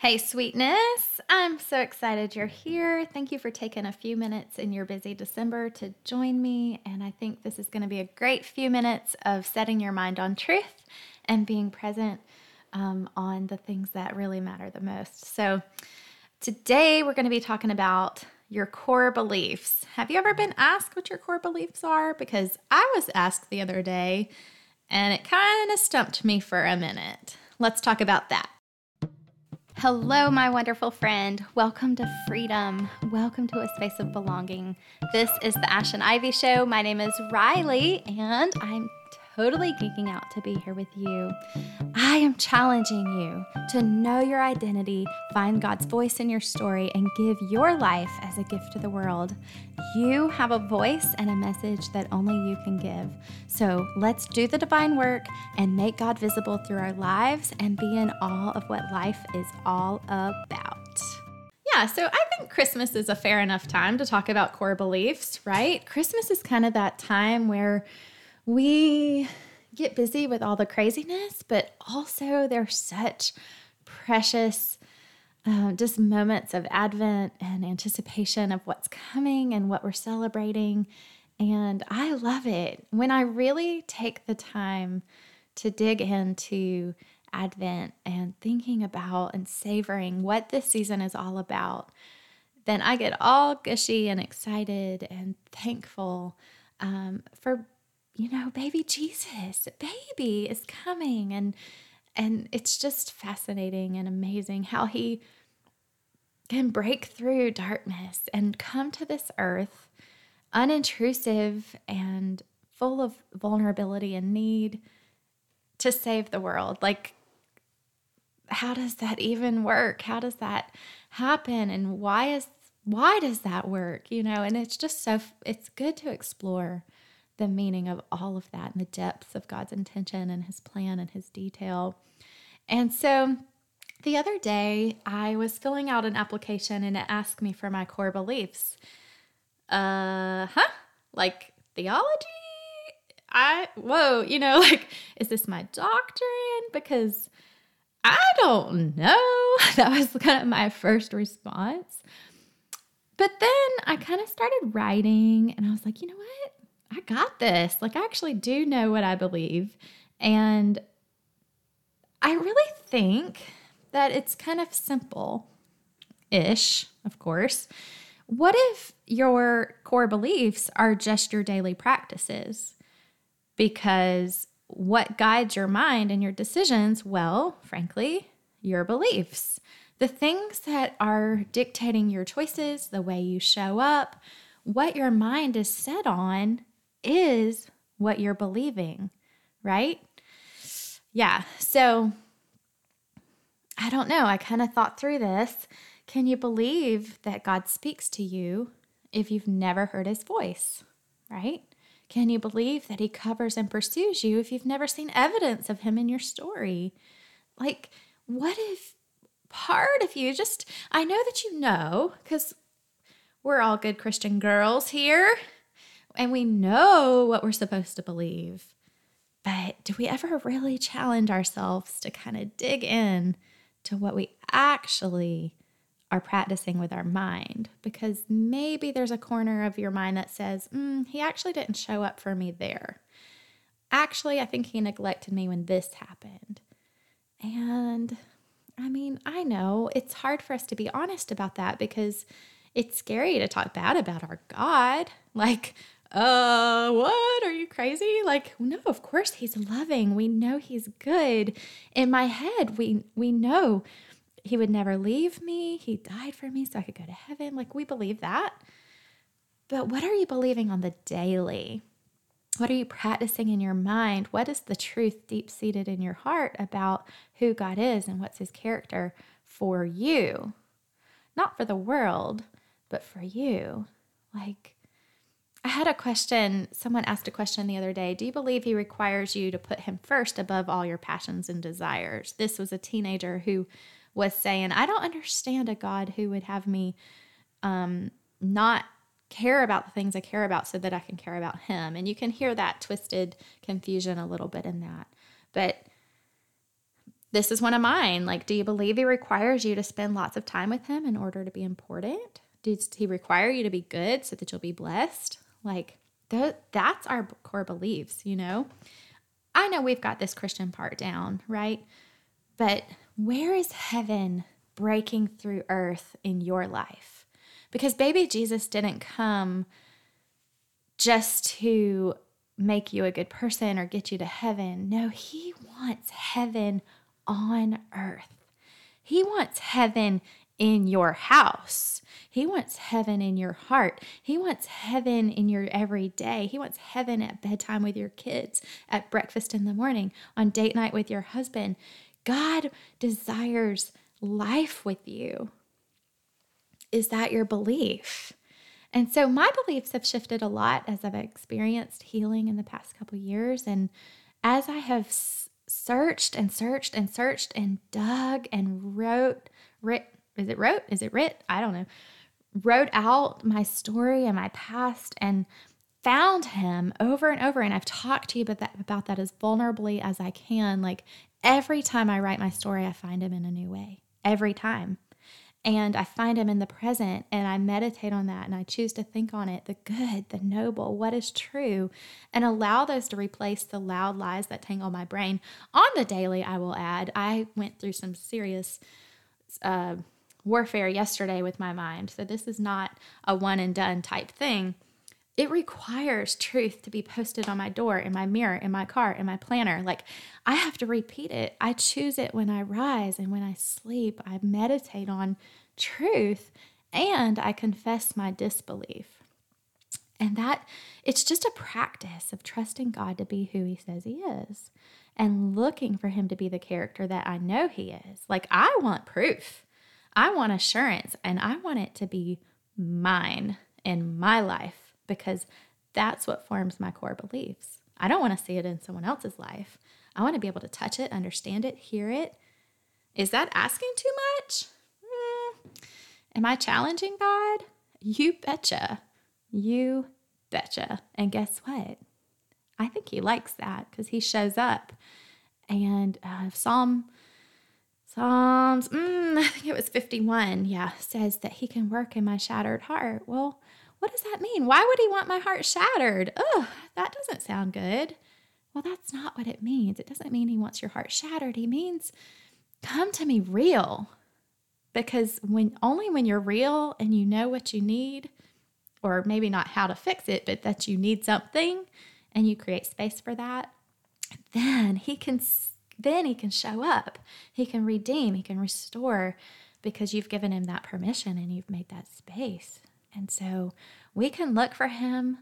Hey, sweetness. I'm so excited you're here. Thank you for taking a few minutes in your busy December to join me. And I think this is going to be a great few minutes of setting your mind on truth and being present um, on the things that really matter the most. So, today we're going to be talking about your core beliefs. Have you ever been asked what your core beliefs are? Because I was asked the other day and it kind of stumped me for a minute. Let's talk about that. Hello, my wonderful friend. Welcome to freedom. Welcome to a space of belonging. This is the Ash and Ivy Show. My name is Riley, and I'm totally geeking out to be here with you. I am challenging you to know your identity, find God's voice in your story, and give your life as a gift to the world. You have a voice and a message that only you can give. So let's do the divine work and make God visible through our lives and be in awe of what life is all about. Yeah, so I think Christmas is a fair enough time to talk about core beliefs, right? Christmas is kind of that time where we get busy with all the craziness, but also there's such precious uh, just moments of Advent and anticipation of what's coming and what we're celebrating. And I love it when I really take the time to dig into Advent and thinking about and savoring what this season is all about. Then I get all gushy and excited and thankful um, for you know, baby Jesus, baby is coming and and it's just fascinating and amazing how he can break through darkness and come to this earth unintrusive and full of vulnerability and need to save the world. Like how does that even work? How does that happen and why is why does that work? You know, and it's just so it's good to explore the meaning of all of that and the depths of God's intention and his plan and his detail. And so the other day, I was filling out an application and it asked me for my core beliefs. Uh huh. Like theology? I, whoa, you know, like, is this my doctrine? Because I don't know. That was kind of my first response. But then I kind of started writing and I was like, you know what? I got this. Like, I actually do know what I believe. And I really think that it's kind of simple ish, of course. What if your core beliefs are just your daily practices? Because what guides your mind and your decisions? Well, frankly, your beliefs. The things that are dictating your choices, the way you show up, what your mind is set on is what you're believing, right? Yeah. So I don't know. I kind of thought through this. Can you believe that God speaks to you if you've never heard his voice, right? Can you believe that he covers and pursues you if you've never seen evidence of him in your story? Like, what if part of you just, I know that you know, because we're all good Christian girls here, and we know what we're supposed to believe. But do we ever really challenge ourselves to kind of dig in to what we actually are practicing with our mind? Because maybe there's a corner of your mind that says, mm, he actually didn't show up for me there. Actually, I think he neglected me when this happened. And I mean, I know it's hard for us to be honest about that because it's scary to talk bad about our God. Like, uh, what? Are you crazy? Like, no, of course he's loving. We know he's good. In my head, we we know he would never leave me. He died for me so I could go to heaven. Like, we believe that. But what are you believing on the daily? What are you practicing in your mind? What is the truth deep seated in your heart about who God is and what's his character for you? Not for the world, but for you. Like, I had a question. Someone asked a question the other day. Do you believe he requires you to put him first above all your passions and desires? This was a teenager who was saying, I don't understand a God who would have me um, not care about the things I care about so that I can care about him. And you can hear that twisted confusion a little bit in that. But this is one of mine. Like, do you believe he requires you to spend lots of time with him in order to be important? Does he require you to be good so that you'll be blessed? Like, th- that's our core beliefs, you know? I know we've got this Christian part down, right? But where is heaven breaking through earth in your life? Because baby Jesus didn't come just to make you a good person or get you to heaven. No, he wants heaven on earth. He wants heaven in your house. He wants heaven in your heart. He wants heaven in your everyday. He wants heaven at bedtime with your kids, at breakfast in the morning, on date night with your husband. God desires life with you. Is that your belief? And so my beliefs have shifted a lot as I've experienced healing in the past couple years and as I have searched and searched and searched and dug and wrote, writ, is it wrote? Is it writ? I don't know. Wrote out my story and my past and found him over and over. And I've talked to you about that, about that as vulnerably as I can. Like every time I write my story, I find him in a new way. Every time and I find him in the present and I meditate on that and I choose to think on it the good, the noble, what is true, and allow those to replace the loud lies that tangle my brain. On the daily, I will add, I went through some serious uh, warfare yesterday with my mind. So this is not a one and done type thing. It requires truth to be posted on my door, in my mirror, in my car, in my planner. Like I have to repeat it. I choose it when I rise and when I sleep. I meditate on truth and I confess my disbelief. And that it's just a practice of trusting God to be who he says he is and looking for him to be the character that I know he is. Like I want proof. I want assurance and I want it to be mine in my life because that's what forms my core beliefs. I don't want to see it in someone else's life. I want to be able to touch it, understand it, hear it. Is that asking too much? Mm. Am I challenging God? You betcha. You betcha. And guess what? I think he likes that because he shows up. And uh, Psalm Psalms, mm, I think it was 51, yeah, says that he can work in my shattered heart. Well, what does that mean? Why would he want my heart shattered? Oh, that doesn't sound good. Well, that's not what it means. It doesn't mean he wants your heart shattered. He means come to me real. Because when only when you're real and you know what you need, or maybe not how to fix it, but that you need something and you create space for that, then he can then he can show up. He can redeem, he can restore because you've given him that permission and you've made that space. And so we can look for him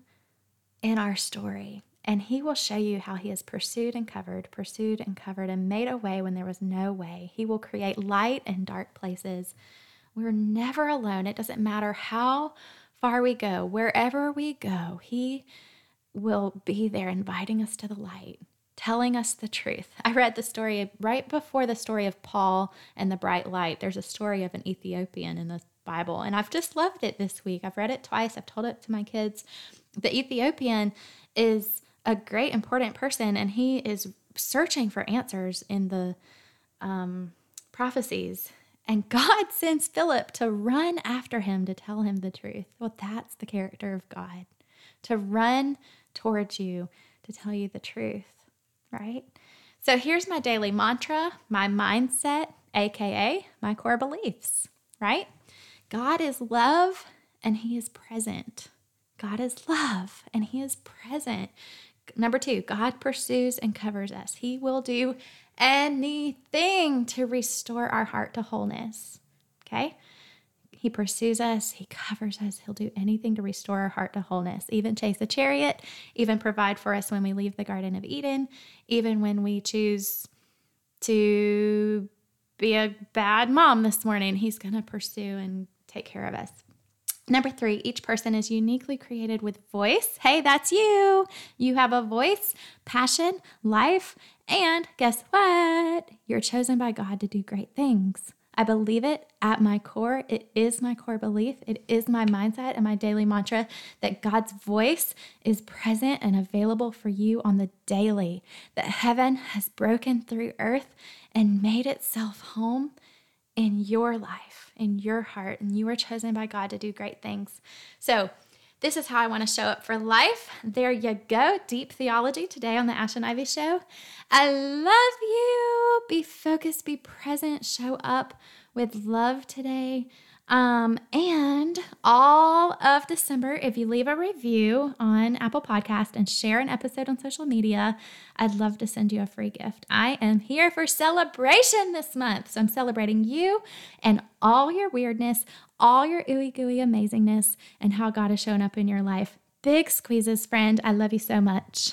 in our story, and he will show you how he has pursued and covered, pursued and covered, and made a way when there was no way. He will create light in dark places. We're never alone. It doesn't matter how far we go, wherever we go, he will be there inviting us to the light telling us the truth. I read the story right before the story of Paul and the bright light. There's a story of an Ethiopian in the Bible. And I've just loved it this week. I've read it twice, I've told it to my kids. The Ethiopian is a great, important person, and he is searching for answers in the um, prophecies. And God sends Philip to run after him to tell him the truth. Well, that's the character of God to run towards you to tell you the truth, right? So here's my daily mantra, my mindset, AKA my core beliefs, right? God is love and He is present. God is love and He is present. Number two, God pursues and covers us. He will do anything to restore our heart to wholeness. Okay? He pursues us, He covers us, He'll do anything to restore our heart to wholeness, even chase a chariot, even provide for us when we leave the Garden of Eden, even when we choose to be a bad mom this morning. He's going to pursue and take care of us. Number three, each person is uniquely created with voice. Hey, that's you. You have a voice, passion, life, and guess what? You're chosen by God to do great things. I believe it at my core. It is my core belief. It is my mindset and my daily mantra that God's voice is present and available for you on the daily, that heaven has broken through earth and made itself home in your life, in your heart, and you are chosen by God to do great things. So, this is how I want to show up for life. There you go. Deep theology today on the Ash and Ivy Show. I love you. Be focused, be present, show up with love today. Um, and all of December, if you leave a review on Apple Podcast and share an episode on social media, I'd love to send you a free gift. I am here for celebration this month. So I'm celebrating you and all your weirdness, all your ooey gooey amazingness, and how God has shown up in your life. Big squeezes, friend. I love you so much.